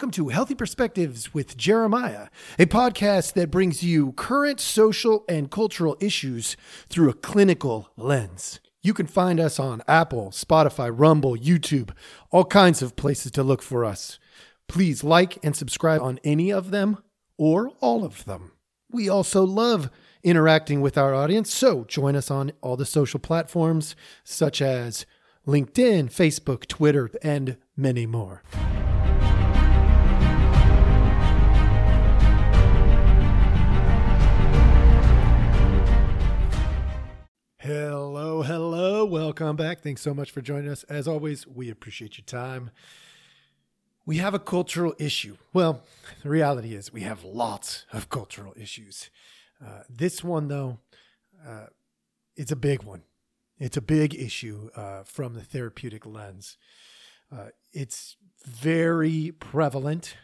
welcome to Healthy Perspectives with Jeremiah, a podcast that brings you current social and cultural issues through a clinical lens. You can find us on Apple, Spotify, Rumble, YouTube, all kinds of places to look for us. Please like and subscribe on any of them or all of them. We also love interacting with our audience, so join us on all the social platforms such as LinkedIn, Facebook, Twitter, and many more. Hello, hello. Welcome back. Thanks so much for joining us. As always, we appreciate your time. We have a cultural issue. Well, the reality is we have lots of cultural issues. Uh, this one, though, uh, it's a big one. It's a big issue uh, from the therapeutic lens. Uh, it's very prevalent,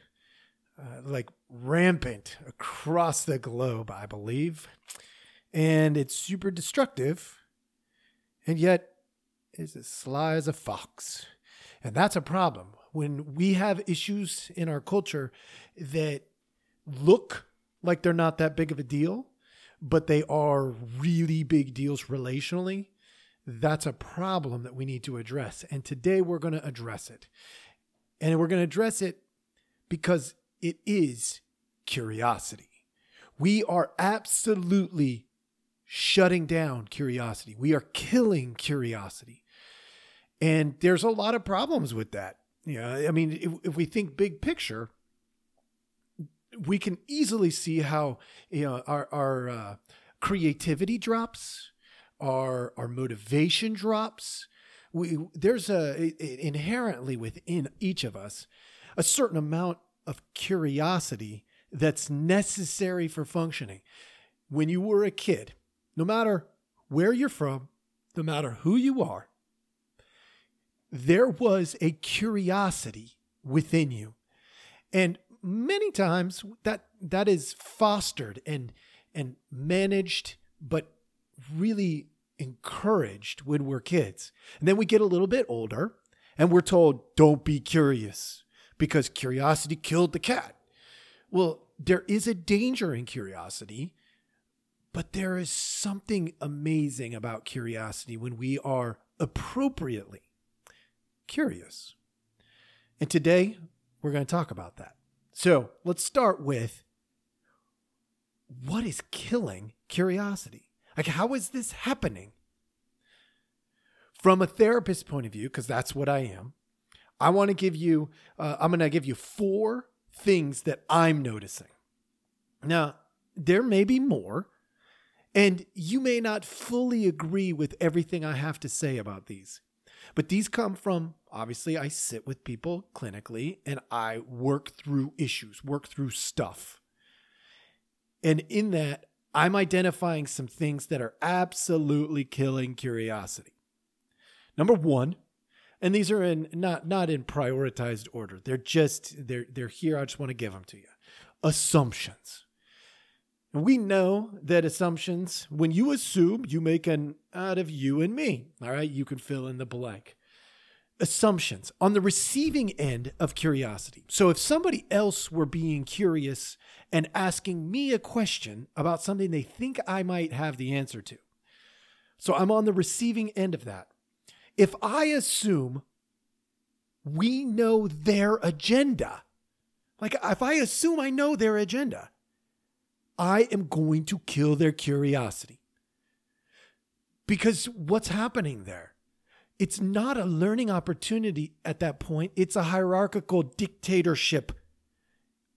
uh, like rampant across the globe, I believe and it's super destructive, and yet is as sly as a fox. And that's a problem. When we have issues in our culture that look like they're not that big of a deal, but they are really big deals relationally, that's a problem that we need to address. And today we're going to address it. And we're going to address it because it is curiosity. We are absolutely shutting down curiosity. We are killing curiosity. And there's a lot of problems with that. Know, I mean, if, if we think big picture, we can easily see how you know our our uh, creativity drops, our our motivation drops. We there's a, a inherently within each of us a certain amount of curiosity that's necessary for functioning. When you were a kid, no matter where you're from, no matter who you are, there was a curiosity within you. And many times that that is fostered and and managed but really encouraged when we're kids. And then we get a little bit older and we're told don't be curious because curiosity killed the cat. Well, there is a danger in curiosity but there is something amazing about curiosity when we are appropriately curious. And today we're going to talk about that. So let's start with what is killing curiosity? Like, how is this happening? From a therapist's point of view, because that's what I am, I want to give you, uh, I'm going to give you four things that I'm noticing. Now, there may be more, and you may not fully agree with everything I have to say about these, but these come from obviously, I sit with people clinically and I work through issues, work through stuff. And in that, I'm identifying some things that are absolutely killing curiosity. Number one, and these are in not not in prioritized order. They're just they're they're here. I just want to give them to you. Assumptions. We know that assumptions, when you assume, you make an out of you and me. All right, you can fill in the blank. Assumptions on the receiving end of curiosity. So if somebody else were being curious and asking me a question about something they think I might have the answer to. So I'm on the receiving end of that. If I assume we know their agenda, like if I assume I know their agenda, I am going to kill their curiosity. Because what's happening there? It's not a learning opportunity at that point, it's a hierarchical dictatorship.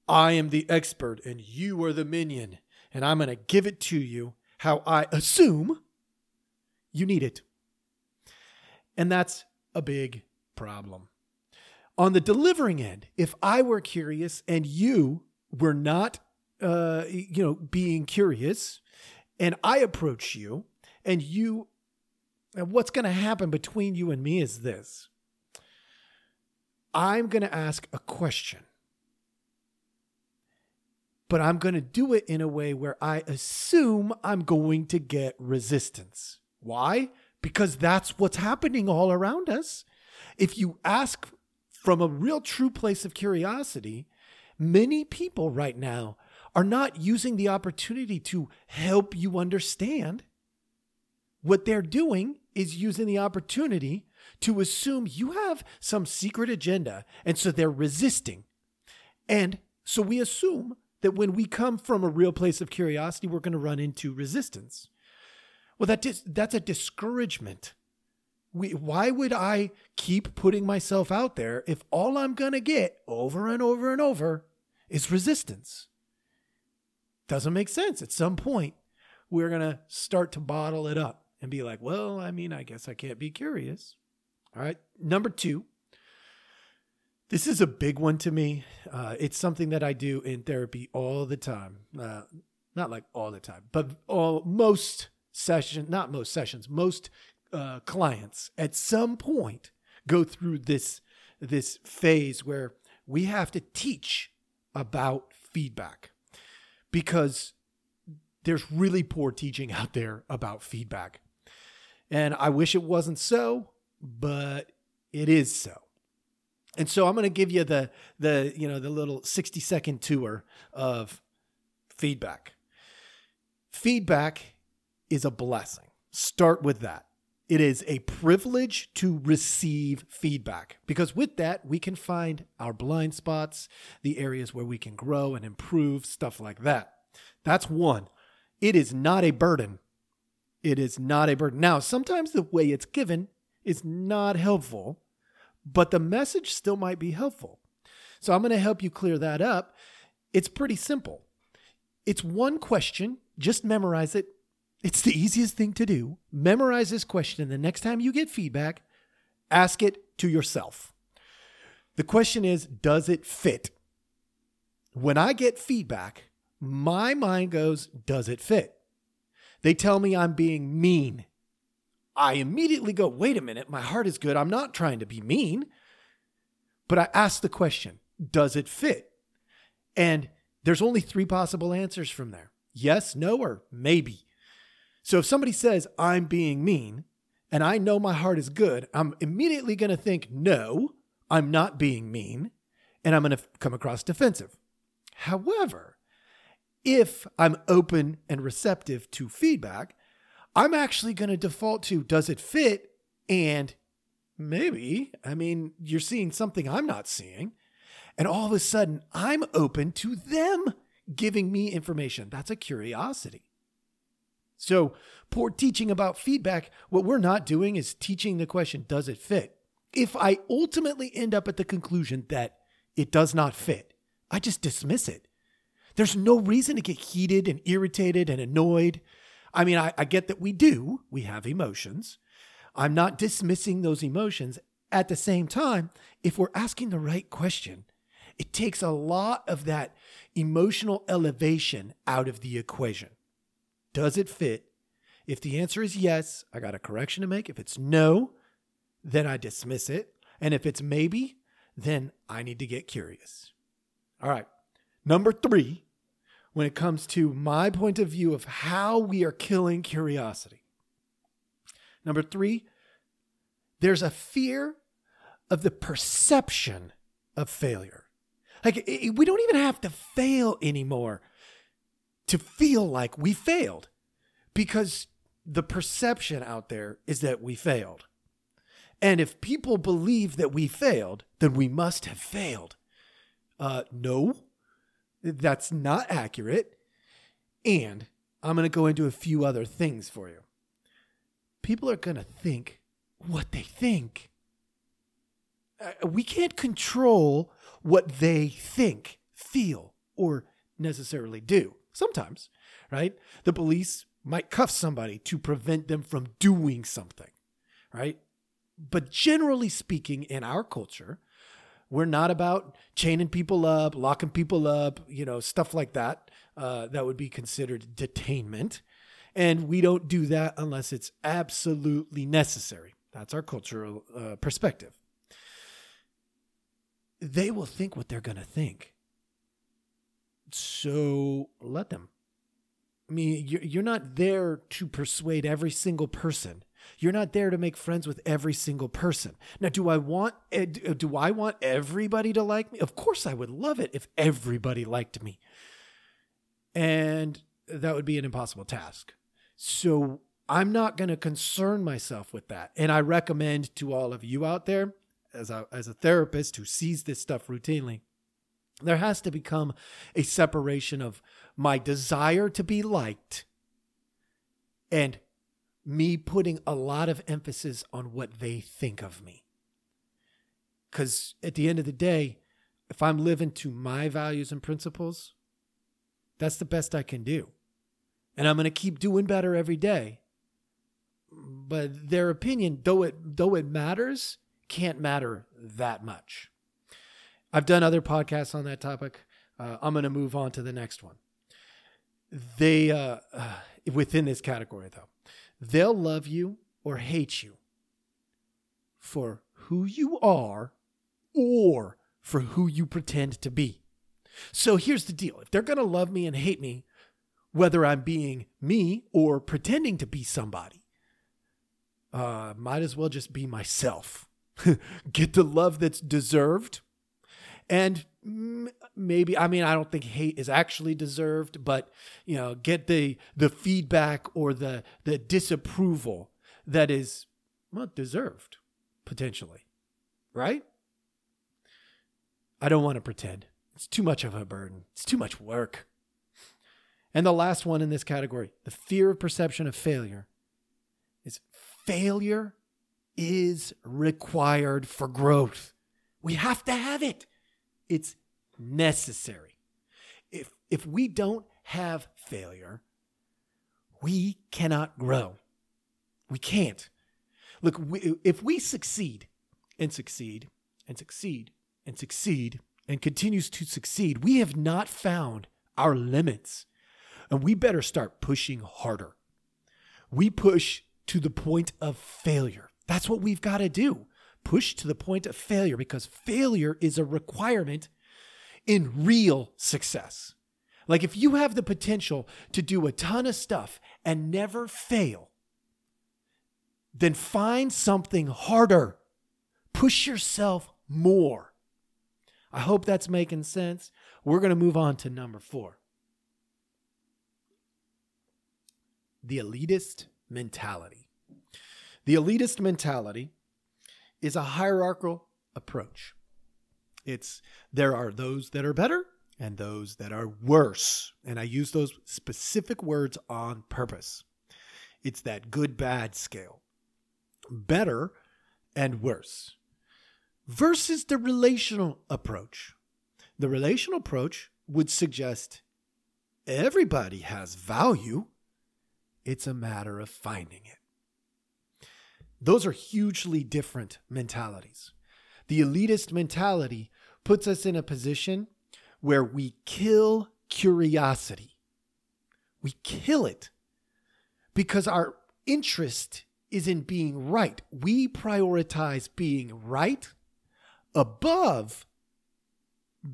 I am the expert and you are the minion, and I'm going to give it to you how I assume you need it. And that's a big problem. On the delivering end, if I were curious and you were not uh, you know, being curious, and I approach you, and you, and what's going to happen between you and me is this I'm going to ask a question, but I'm going to do it in a way where I assume I'm going to get resistance. Why? Because that's what's happening all around us. If you ask from a real true place of curiosity, Many people right now are not using the opportunity to help you understand. What they're doing is using the opportunity to assume you have some secret agenda. And so they're resisting. And so we assume that when we come from a real place of curiosity, we're going to run into resistance. Well, that dis- that's a discouragement. We, why would I keep putting myself out there if all I'm going to get over and over and over is resistance? Doesn't make sense. At some point, we're going to start to bottle it up and be like, well, I mean, I guess I can't be curious. All right. Number two, this is a big one to me. Uh, it's something that I do in therapy all the time. Uh, not like all the time, but all most session, not most sessions, most uh, clients at some point go through this this phase where we have to teach about feedback because there's really poor teaching out there about feedback. And I wish it wasn't so, but it is so. And so I'm going to give you the the you know the little 60 second tour of feedback. Feedback is a blessing. Start with that. It is a privilege to receive feedback because with that, we can find our blind spots, the areas where we can grow and improve, stuff like that. That's one. It is not a burden. It is not a burden. Now, sometimes the way it's given is not helpful, but the message still might be helpful. So I'm going to help you clear that up. It's pretty simple. It's one question, just memorize it it's the easiest thing to do. Memorize this question. The next time you get feedback, ask it to yourself. The question is Does it fit? When I get feedback, my mind goes, Does it fit? They tell me I'm being mean. I immediately go, Wait a minute, my heart is good. I'm not trying to be mean. But I ask the question, Does it fit? And there's only three possible answers from there yes, no, or maybe. So if somebody says, I'm being mean, and I know my heart is good, I'm immediately going to think, no, I'm not being mean, and I'm going to come across defensive. However, if I'm open and receptive to feedback, I'm actually going to default to does it fit? And maybe, I mean, you're seeing something I'm not seeing. And all of a sudden, I'm open to them giving me information. That's a curiosity. So, poor teaching about feedback, what we're not doing is teaching the question, does it fit? If I ultimately end up at the conclusion that it does not fit, I just dismiss it. There's no reason to get heated and irritated and annoyed. I mean, I, I get that we do, we have emotions. I'm not dismissing those emotions. At the same time, if we're asking the right question, it takes a lot of that emotional elevation out of the equation. Does it fit? If the answer is yes, I got a correction to make. If it's no, then I dismiss it. And if it's maybe, then I need to get curious. All right. Number three, when it comes to my point of view of how we are killing curiosity. Number three, there's a fear of the perception of failure. Like, we don't even have to fail anymore to feel like we failed because the perception out there is that we failed. And if people believe that we failed, then we must have failed. Uh, no, that's not accurate. And I'm going to go into a few other things for you. People are going to think what they think. Uh, we can't control what they think, feel, or necessarily do. Sometimes, right? The police might cuff somebody to prevent them from doing something, right? But generally speaking, in our culture, we're not about chaining people up, locking people up, you know, stuff like that. Uh, that would be considered detainment. And we don't do that unless it's absolutely necessary. That's our cultural uh, perspective. They will think what they're going to think. So let them. I mean, you're not there to persuade every single person You're not there to make friends with every single person. Now, do I want eh, do I want everybody to like me? Of course I would love it if everybody liked me. And that would be an impossible task. So I'm not going to concern myself with that. And I recommend to all of you out there as a as a therapist who sees this stuff routinely, there has to become a separation of my desire to be liked and me putting a lot of emphasis on what they think of me. Because at the end of the day, if I'm living to my values and principles, that's the best I can do. And I'm going to keep doing better every day. But their opinion, though it though it matters, can't matter that much. I've done other podcasts on that topic. Uh, I'm going to move on to the next one. They, uh, uh, within this category though, they'll love you or hate you for who you are or for who you pretend to be. So here's the deal if they're going to love me and hate me, whether I'm being me or pretending to be somebody, uh, might as well just be myself. Get the love that's deserved and maybe i mean i don't think hate is actually deserved but you know get the the feedback or the the disapproval that is well deserved potentially right? I don't want to pretend. It's too much of a burden. It's too much work. And the last one in this category the fear of perception of failure is failure is required for growth. We have to have it it's necessary. If if we don't have failure, we cannot grow. We can't. Look, we, if we succeed and succeed and succeed and succeed and continues to succeed, we have not found our limits. And we better start pushing harder. We push to the point of failure. That's what we've got to do push to the point of failure because failure is a requirement in real success. Like if you have the potential to do a ton of stuff and never fail, then find something harder. Push yourself more. I hope that's making sense. We're going to move on to number four the elitist mentality. The elitist mentality is a hierarchical approach. It's there are those that are better and those that are worse. And I use those specific words on purpose. It's that good bad scale. Better and worse versus the relational approach. The relational approach would suggest everybody has value, it's a matter of finding it. Those are hugely different mentalities. The elitist mentality puts us in a position where we kill curiosity. We kill it because our interest is in being right. We prioritize being right above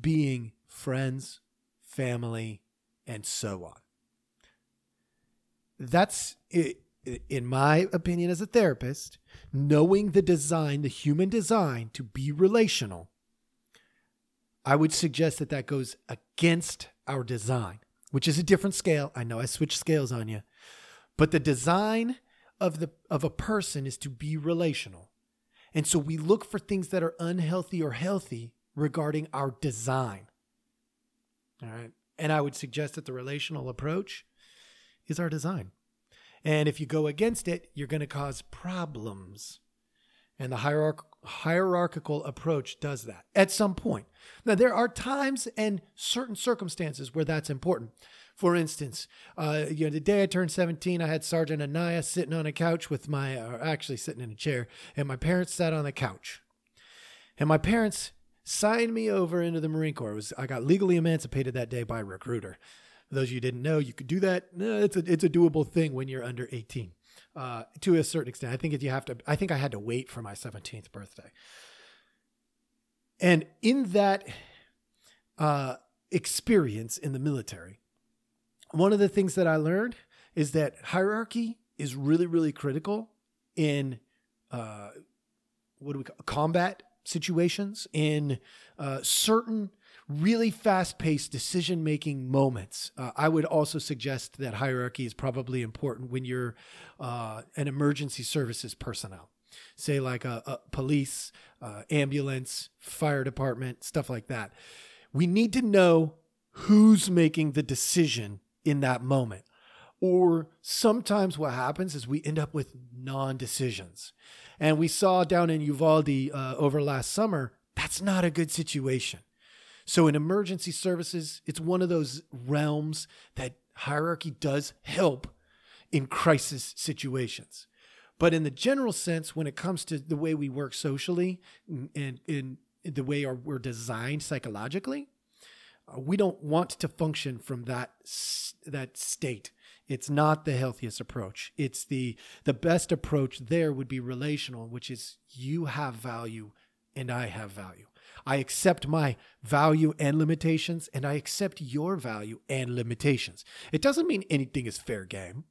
being friends, family, and so on. That's it in my opinion as a therapist, knowing the design, the human design to be relational, I would suggest that that goes against our design, which is a different scale. I know I switched scales on you, but the design of the of a person is to be relational. And so we look for things that are unhealthy or healthy regarding our design. All right? And I would suggest that the relational approach is our design. And if you go against it, you're going to cause problems. And the hierarch- hierarchical approach does that at some point. Now, there are times and certain circumstances where that's important. For instance, uh, you know, the day I turned 17, I had Sergeant Anaya sitting on a couch with my, or actually sitting in a chair, and my parents sat on the couch. And my parents signed me over into the Marine Corps. Was, I got legally emancipated that day by a recruiter. For those of you didn't know, you could do that. No, it's a it's a doable thing when you're under 18. Uh, to a certain extent, I think if you have to. I think I had to wait for my 17th birthday. And in that uh, experience in the military, one of the things that I learned is that hierarchy is really, really critical in uh, what do we call combat situations, in uh, certain really fast paced decision making moments. Uh, I would also suggest that hierarchy is probably important when you're uh, an emergency services personnel, say like a, a police, uh, ambulance, fire department, stuff like that. We need to know who's making the decision in that moment. Or sometimes what happens is we end up with non decisions. And we saw down in Uvalde uh, over last summer, that's not a good situation. So, in emergency services, it's one of those realms that hierarchy does help in crisis situations. But in the general sense, when it comes to the way we work socially and in the way our, we're designed psychologically, uh, we don't want to function from that that state. It's not the healthiest approach. It's the the best approach there would be relational, which is you have value and I have value. I accept my value and limitations and I accept your value and limitations. It doesn't mean anything is fair game.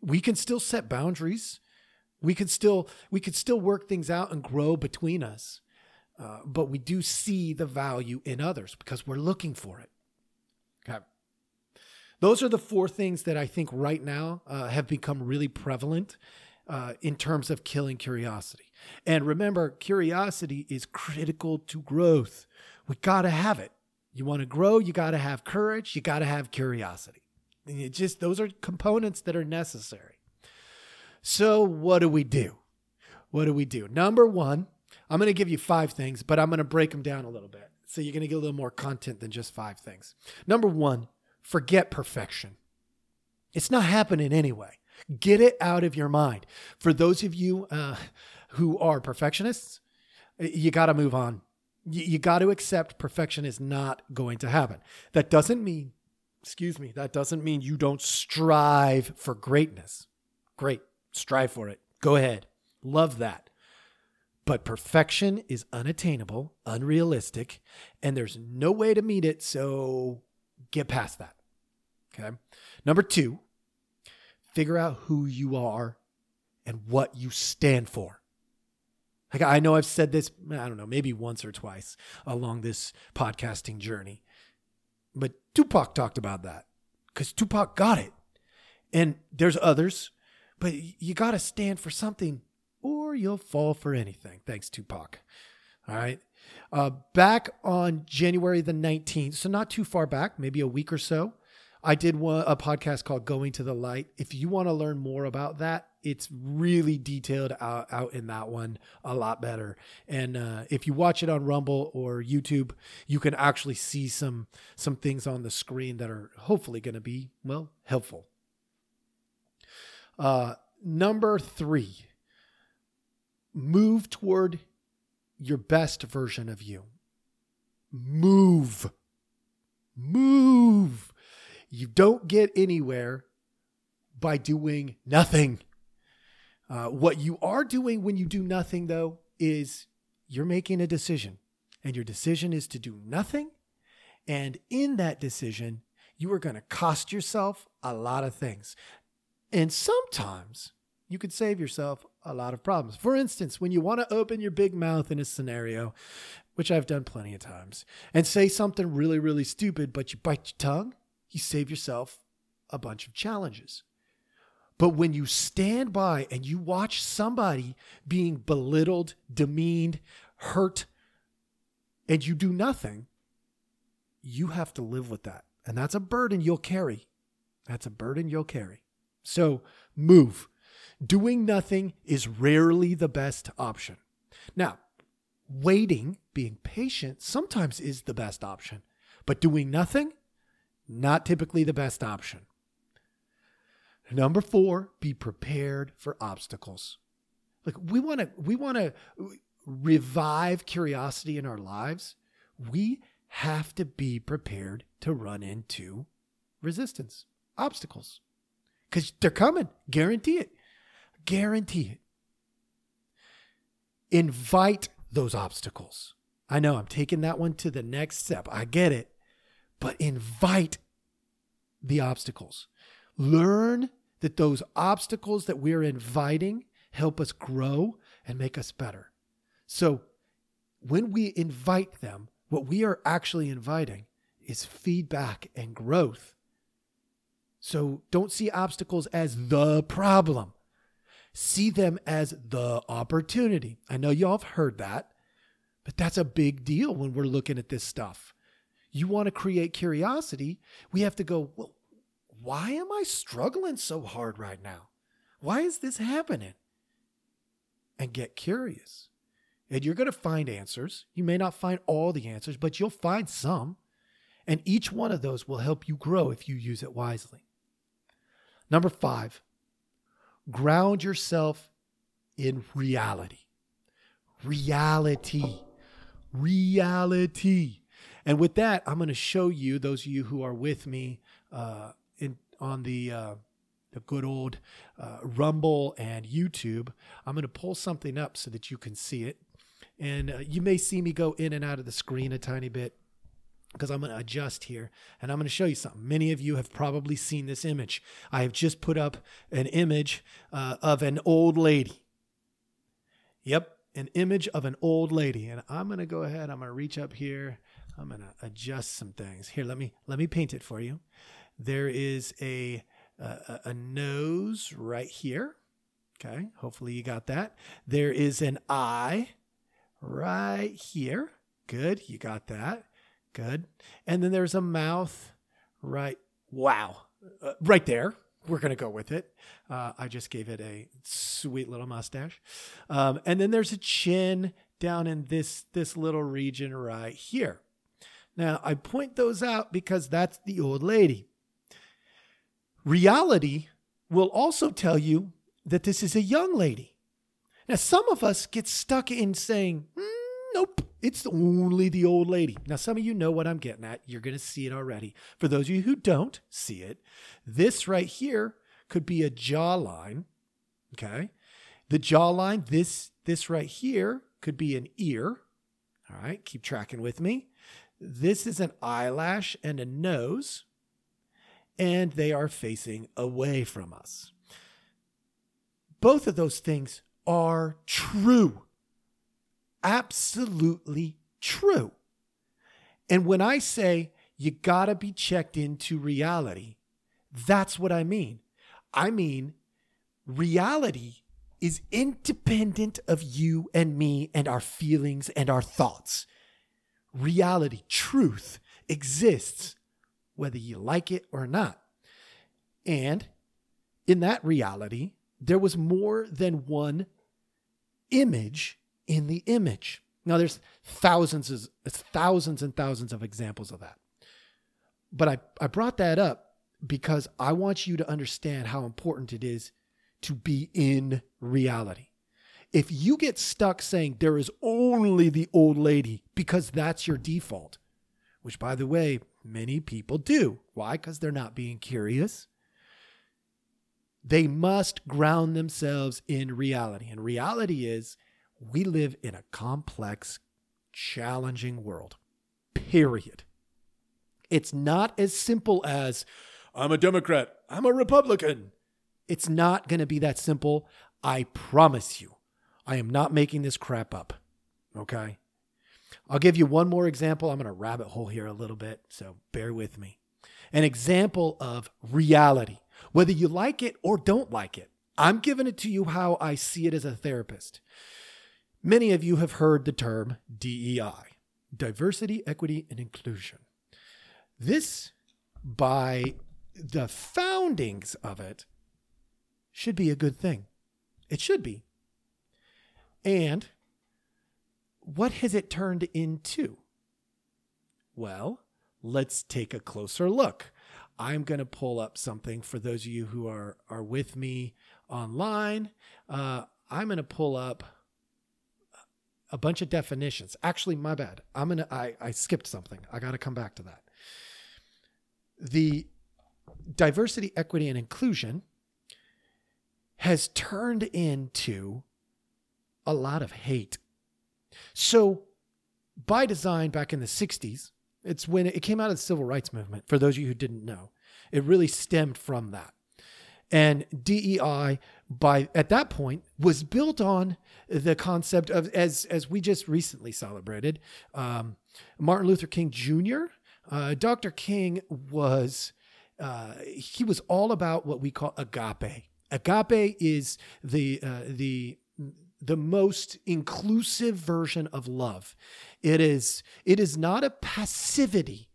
We can still set boundaries. We could still we could still work things out and grow between us. Uh, but we do see the value in others because we're looking for it. Okay. Those are the four things that I think right now uh, have become really prevalent uh, in terms of killing curiosity. And remember, curiosity is critical to growth. We got to have it. You want to grow, you got to have courage, you got to have curiosity. It just those are components that are necessary. So, what do we do? What do we do? Number 1, I'm going to give you five things, but I'm going to break them down a little bit. So you're going to get a little more content than just five things. Number one, forget perfection. It's not happening anyway. Get it out of your mind. For those of you uh, who are perfectionists, you got to move on. You, you got to accept perfection is not going to happen. That doesn't mean, excuse me, that doesn't mean you don't strive for greatness. Great. Strive for it. Go ahead. Love that. But perfection is unattainable, unrealistic, and there's no way to meet it. So get past that. Okay. Number two, figure out who you are and what you stand for. Like I know I've said this, I don't know, maybe once or twice along this podcasting journey, but Tupac talked about that because Tupac got it. And there's others, but you got to stand for something or you'll fall for anything. Thanks, Tupac. All right. Uh, back on January the 19th, so not too far back, maybe a week or so, I did one, a podcast called Going to the Light. If you want to learn more about that, it's really detailed out, out in that one a lot better. And uh, if you watch it on Rumble or YouTube, you can actually see some some things on the screen that are hopefully going to be well helpful. Uh, number three, move toward your best version of you. Move. Move. You don't get anywhere by doing nothing. Uh, what you are doing when you do nothing, though, is you're making a decision. And your decision is to do nothing. And in that decision, you are going to cost yourself a lot of things. And sometimes you could save yourself a lot of problems. For instance, when you want to open your big mouth in a scenario, which I've done plenty of times, and say something really, really stupid, but you bite your tongue, you save yourself a bunch of challenges. But when you stand by and you watch somebody being belittled, demeaned, hurt, and you do nothing, you have to live with that. And that's a burden you'll carry. That's a burden you'll carry. So move doing nothing is rarely the best option. Now, waiting, being patient, sometimes is the best option, but doing nothing, not typically the best option. Number four, be prepared for obstacles. Like we want to, we want to revive curiosity in our lives. We have to be prepared to run into resistance, obstacles, because they're coming. Guarantee it. Guarantee it. Invite those obstacles. I know I'm taking that one to the next step. I get it. But invite the obstacles. Learn that those obstacles that we're inviting help us grow and make us better. So when we invite them, what we are actually inviting is feedback and growth. So don't see obstacles as the problem. See them as the opportunity. I know y'all have heard that, but that's a big deal when we're looking at this stuff. You want to create curiosity, we have to go, well, why am I struggling so hard right now? Why is this happening? And get curious. And you're going to find answers. You may not find all the answers, but you'll find some. And each one of those will help you grow if you use it wisely. Number five, ground yourself in reality. Reality. Reality. And with that, I'm going to show you, those of you who are with me uh, on the, uh, the good old uh, Rumble and YouTube, I'm going to pull something up so that you can see it. And uh, you may see me go in and out of the screen a tiny bit because I'm going to adjust here and I'm going to show you something. Many of you have probably seen this image. I have just put up an image uh, of an old lady. Yep, an image of an old lady. And I'm going to go ahead, I'm going to reach up here. I'm going to adjust some things. Here, let me let me paint it for you. There is a a, a nose right here. Okay, hopefully you got that. There is an eye right here. Good, you got that. Good. And then there's a mouth right. Wow. Uh, right there. We're going to go with it. Uh, I just gave it a sweet little mustache. Um, and then there's a chin down in this, this little region right here. Now, I point those out because that's the old lady. Reality will also tell you that this is a young lady. Now, some of us get stuck in saying, mm, nope, it's only the old lady. Now, some of you know what I'm getting at. You're going to see it already. For those of you who don't see it, this right here could be a jawline. Okay. The jawline, this, this right here could be an ear. All right. Keep tracking with me. This is an eyelash and a nose, and they are facing away from us. Both of those things are true absolutely true. And when I say you got to be checked into reality, that's what I mean. I mean, reality is independent of you and me and our feelings and our thoughts. Reality, truth exists whether you like it or not. And in that reality, there was more than one image in the image. Now there's thousands of thousands and thousands of examples of that. But I, I brought that up because I want you to understand how important it is to be in reality. If you get stuck saying there is only the old lady because that's your default, which by the way, many people do. Why? Because they're not being curious. They must ground themselves in reality. And reality is we live in a complex, challenging world. Period. It's not as simple as I'm a Democrat, I'm a Republican. It's not going to be that simple. I promise you. I am not making this crap up. Okay? I'll give you one more example. I'm going to rabbit hole here a little bit, so bear with me. An example of reality, whether you like it or don't like it. I'm giving it to you how I see it as a therapist. Many of you have heard the term DEI, diversity, equity, and inclusion. This, by the foundings of it, should be a good thing. It should be. And what has it turned into? Well, let's take a closer look. I'm going to pull up something for those of you who are, are with me online. Uh, I'm going to pull up a bunch of definitions. Actually, my bad. I'm gonna I, I skipped something. I gotta come back to that. The diversity, equity, and inclusion has turned into a lot of hate. So by design back in the 60s, it's when it came out of the civil rights movement, for those of you who didn't know. It really stemmed from that. And DEI by at that point was built on the concept of as as we just recently celebrated um, Martin Luther King Jr. Uh, Dr. King was uh, he was all about what we call agape. Agape is the uh, the the most inclusive version of love. It is it is not a passivity.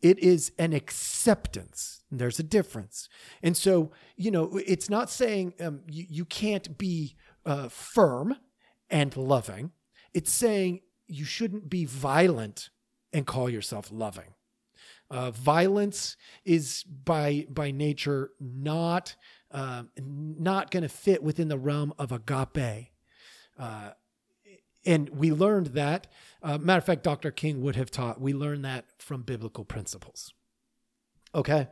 It is an acceptance. There's a difference. And so, you know, it's not saying um, you, you can't be uh, firm and loving. It's saying you shouldn't be violent and call yourself loving. Uh, violence is by by nature not uh, not going to fit within the realm of agape. Uh, and we learned that. Uh, matter of fact, Dr. King would have taught. We learned that from biblical principles. Okay,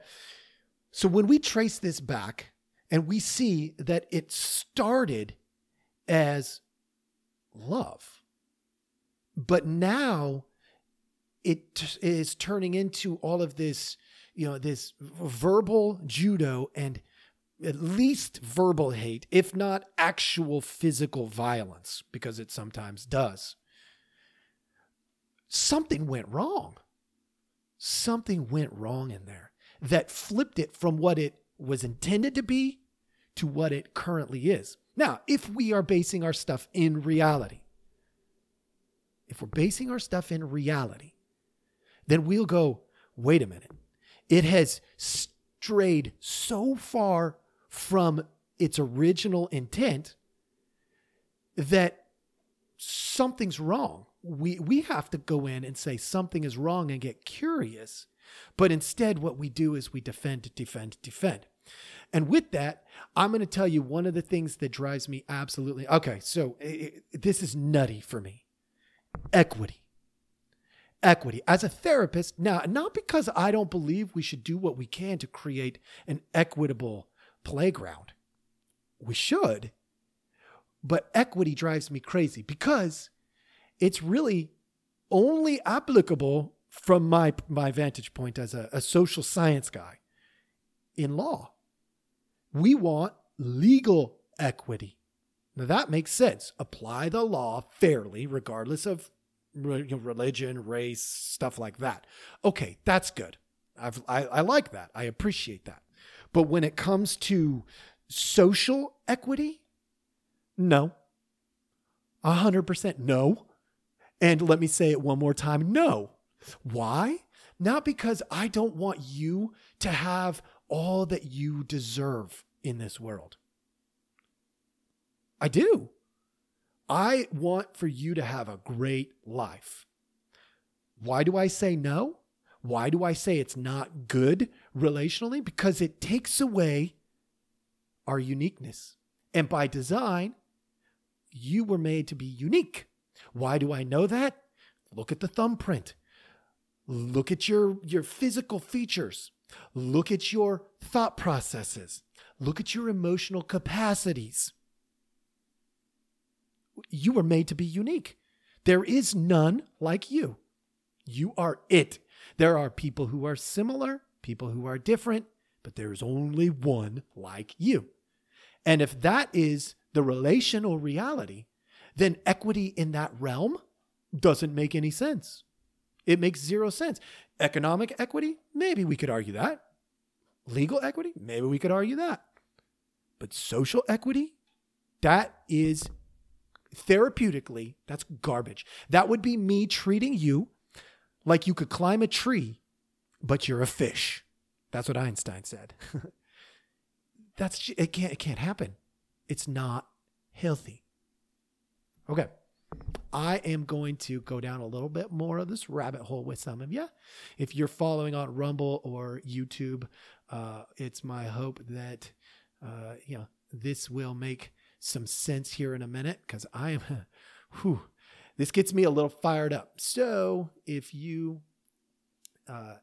so when we trace this back and we see that it started as love, but now it t- is turning into all of this, you know, this verbal judo and at least verbal hate, if not actual physical violence, because it sometimes does. Something went wrong. Something went wrong in there that flipped it from what it was intended to be to what it currently is. Now, if we are basing our stuff in reality, if we're basing our stuff in reality, then we'll go, wait a minute. It has strayed so far from its original intent that something's wrong. We we have to go in and say something is wrong and get curious. But instead what we do is we defend, defend, defend. And with that, I'm going to tell you one of the things that drives me absolutely. Okay, so it, it, this is nutty for me. Equity. Equity. As a therapist, now, not because I don't believe we should do what we can to create an equitable playground. We should. But equity drives me crazy because it's really only applicable from my, my vantage point as a, a social science guy in law. We want legal equity. Now that makes sense. Apply the law fairly, regardless of religion, race, stuff like that. Okay, that's good. I've, I, I like that. I appreciate that. But when it comes to social equity, no. 100% no. And let me say it one more time no. Why? Not because I don't want you to have all that you deserve in this world. I do. I want for you to have a great life. Why do I say no? Why do I say it's not good relationally? Because it takes away our uniqueness. And by design, you were made to be unique. Why do I know that? Look at the thumbprint. Look at your, your physical features. Look at your thought processes. Look at your emotional capacities. You were made to be unique. There is none like you. You are it. There are people who are similar, people who are different, but there is only one like you. And if that is the relational reality, then equity in that realm doesn't make any sense. It makes zero sense. Economic equity, maybe we could argue that. Legal equity, maybe we could argue that. But social equity, that is therapeutically, that's garbage. That would be me treating you like you could climb a tree, but you're a fish. That's what Einstein said. that's it can't it can't happen. It's not healthy. Okay. I am going to go down a little bit more of this rabbit hole with some of you. If you're following on Rumble or YouTube, uh, it's my hope that uh, you know this will make some sense here in a minute because I am, whew, this gets me a little fired up. So if you, uh,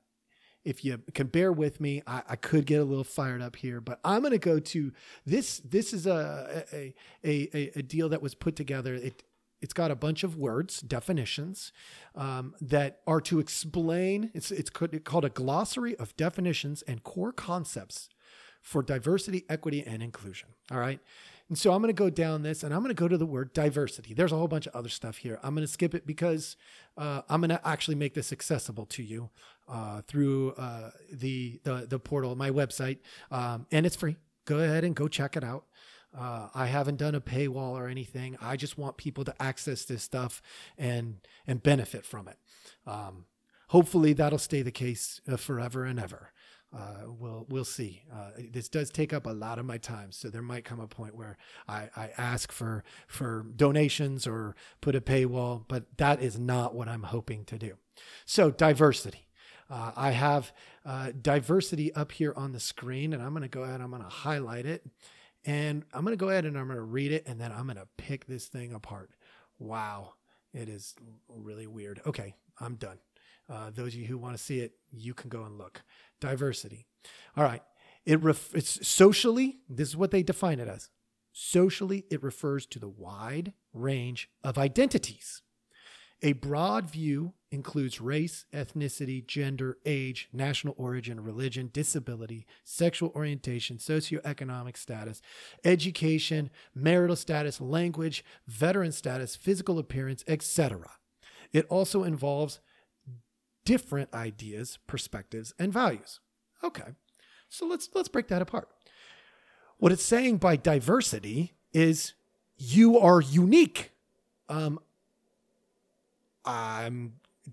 if you can bear with me, I, I, could get a little fired up here, but I'm going to go to this. This is a, a, a, a, deal that was put together. It, it's got a bunch of words, definitions um, that are to explain. It's it's called a glossary of definitions and core concepts for diversity, equity, and inclusion. All right. And so I'm going to go down this and I'm going to go to the word diversity. There's a whole bunch of other stuff here. I'm going to skip it because uh, I'm going to actually make this accessible to you uh, through uh, the, the, the portal, my website, um, and it's free. Go ahead and go check it out. Uh, I haven't done a paywall or anything. I just want people to access this stuff and and benefit from it. Um, hopefully, that'll stay the case uh, forever and ever. Uh, we'll we'll see. Uh, this does take up a lot of my time, so there might come a point where I, I ask for for donations or put a paywall, but that is not what I'm hoping to do. So diversity. Uh, I have uh, diversity up here on the screen, and I'm going to go ahead. And I'm going to highlight it and I'm going to go ahead and I'm going to read it and then I'm going to pick this thing apart. Wow. It is really weird. Okay, I'm done. Uh, those of you who want to see it, you can go and look. Diversity. All right. It ref- it's socially, this is what they define it as. Socially, it refers to the wide range of identities a broad view includes race, ethnicity, gender, age, national origin, religion, disability, sexual orientation, socioeconomic status, education, marital status, language, veteran status, physical appearance, etc. It also involves different ideas, perspectives, and values. Okay. So let's let's break that apart. What it's saying by diversity is you are unique. Um, I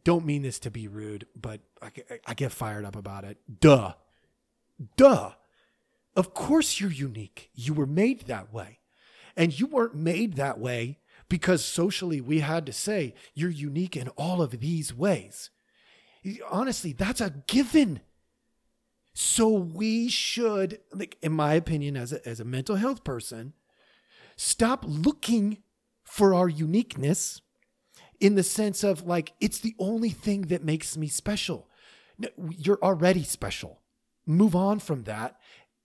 don't mean this to be rude, but I, I get fired up about it. Duh. Duh. Of course you're unique. You were made that way. And you weren't made that way because socially we had to say you're unique in all of these ways. Honestly, that's a given. So we should, like, in my opinion, as a, as a mental health person, stop looking for our uniqueness in the sense of like, it's the only thing that makes me special. You're already special. Move on from that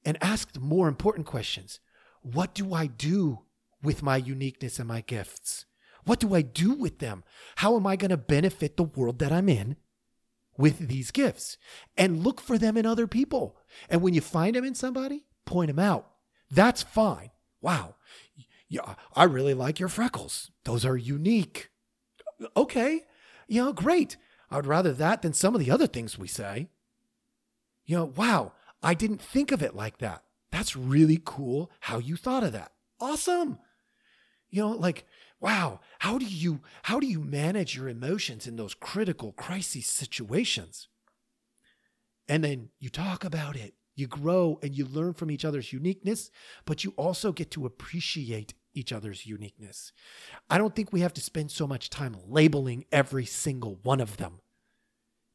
and ask the more important questions. What do I do with my uniqueness and my gifts? What do I do with them? How am I going to benefit the world that I'm in with these gifts? And look for them in other people. And when you find them in somebody, point them out. That's fine. Wow. Yeah, I really like your freckles. Those are unique okay, you know, great. I would rather that than some of the other things we say. You know, wow, I didn't think of it like that. That's really cool how you thought of that. Awesome. You know, like, wow, how do you how do you manage your emotions in those critical crisis situations? And then you talk about it. You grow and you learn from each other's uniqueness, but you also get to appreciate each other's uniqueness. I don't think we have to spend so much time labeling every single one of them.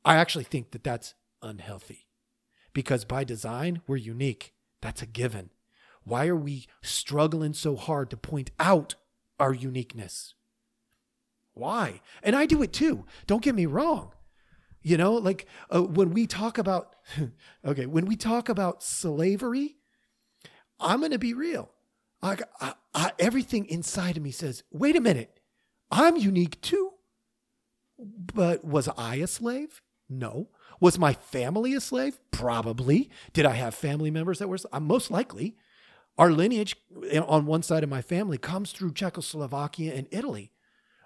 I actually think that that's unhealthy because by design, we're unique. That's a given. Why are we struggling so hard to point out our uniqueness? Why? And I do it too. Don't get me wrong. You know, like uh, when we talk about, okay, when we talk about slavery, I'm going to be real. I, I, I, everything inside of me says, wait a minute, I'm unique too. But was I a slave? No. Was my family a slave? Probably. Did I have family members that were? Uh, most likely. Our lineage on one side of my family comes through Czechoslovakia and Italy.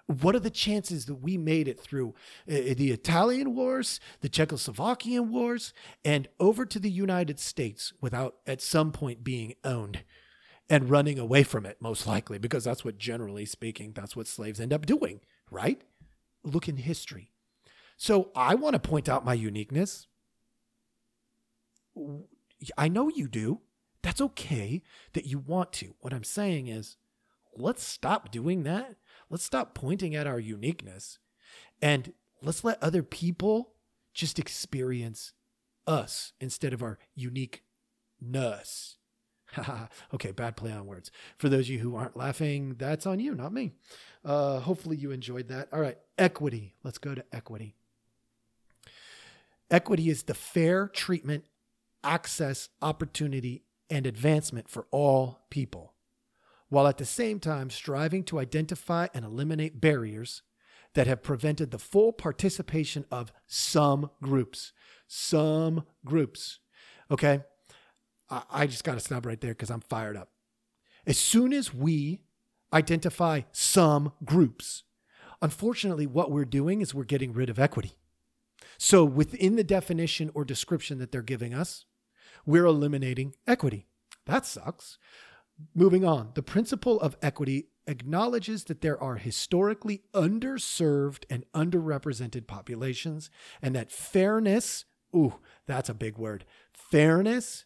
What are the chances that we made it through uh, the Italian wars, the Czechoslovakian wars, and over to the United States without at some point being owned? and running away from it, most likely, because that's what, generally speaking, that's what slaves end up doing, right? Look in history. So I want to point out my uniqueness. I know you do. That's okay that you want to. What I'm saying is, let's stop doing that. Let's stop pointing at our uniqueness and let's let other people just experience us instead of our uniqueness. okay, bad play on words. For those of you who aren't laughing, that's on you, not me. Uh, hopefully you enjoyed that. All right, equity. Let's go to equity. Equity is the fair treatment, access, opportunity, and advancement for all people, while at the same time striving to identify and eliminate barriers that have prevented the full participation of some groups. Some groups. Okay. I, I just got to stop right there because I'm fired up. As soon as we identify some groups, unfortunately, what we're doing is we're getting rid of equity. So within the definition or description that they're giving us, we're eliminating equity. That sucks. Moving on, the principle of equity acknowledges that there are historically underserved and underrepresented populations, and that fairness, ooh, that's a big word, fairness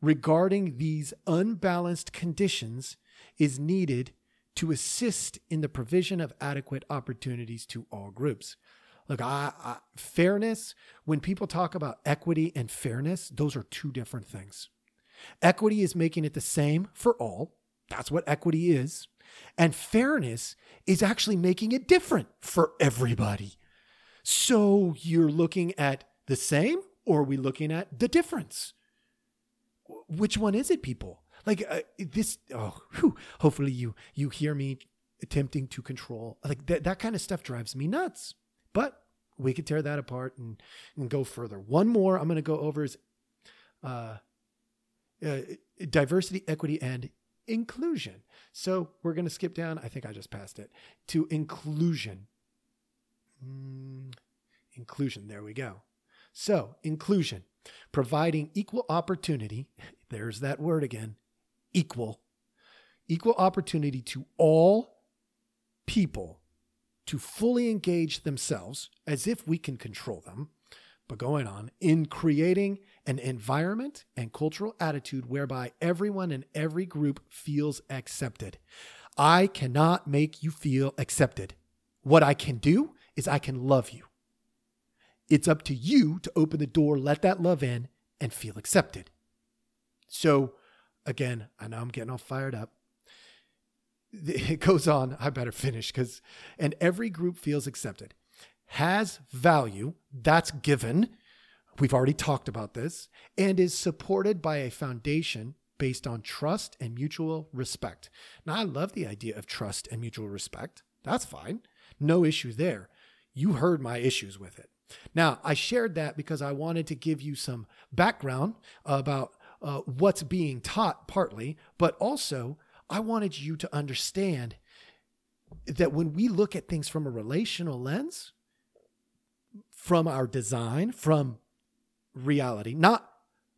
regarding these unbalanced conditions is needed to assist in the provision of adequate opportunities to all groups. Look, I, I, fairness, when people talk about equity and fairness, those are two different things. Equity is making it the same for all. That's what equity is. And fairness is actually making it different for everybody. So you're looking at the same or are we looking at the difference? Which one is it, people? Like uh, this, oh, whew, hopefully you you hear me attempting to control. Like that, that kind of stuff drives me nuts. But we could tear that apart and, and go further. One more I'm going to go over is uh, uh, diversity, equity, and inclusion. So we're going to skip down. I think I just passed it to inclusion. Mm, inclusion. There we go. So inclusion, providing equal opportunity. There's that word again. Equal. Equal opportunity to all people to fully engage themselves as if we can control them, but going on in creating an environment and cultural attitude whereby everyone in every group feels accepted. I cannot make you feel accepted. What I can do is I can love you. It's up to you to open the door, let that love in, and feel accepted. So, again, I know I'm getting all fired up it goes on. I better finish because, and every group feels accepted, has value that's given. We've already talked about this, and is supported by a foundation based on trust and mutual respect. Now, I love the idea of trust and mutual respect. That's fine. No issue there. You heard my issues with it. Now, I shared that because I wanted to give you some background about uh, what's being taught, partly, but also I wanted you to understand that when we look at things from a relational lens, from our design, from reality, not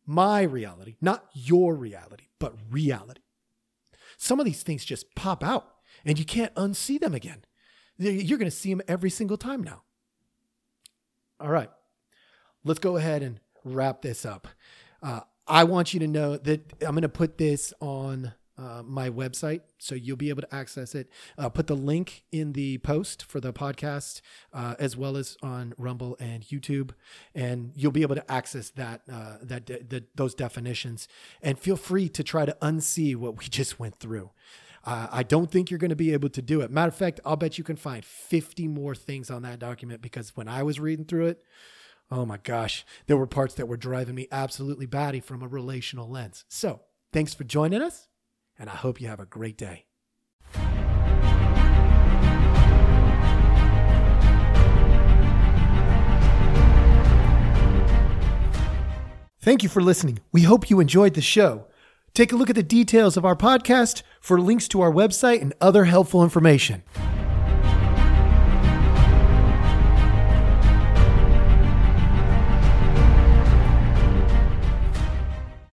my reality, not your reality, but reality. Some of these things just pop out and you can't unsee them again. You're going to see them every single time now. All right, let's go ahead and wrap this up. Uh, I want you to know that I'm going to put this on uh, my website, so you'll be able to access it. Uh, put the link in the post for the podcast, uh, as well as on Rumble and YouTube, and you'll be able to access that uh, that de- de- those definitions. And feel free to try to unsee what we just went through. Uh, I don't think you're going to be able to do it. Matter of fact, I'll bet you can find 50 more things on that document because when I was reading through it, oh my gosh, there were parts that were driving me absolutely batty from a relational lens. So, thanks for joining us and I hope you have a great day. Thank you for listening. We hope you enjoyed the show. Take a look at the details of our podcast for links to our website and other helpful information.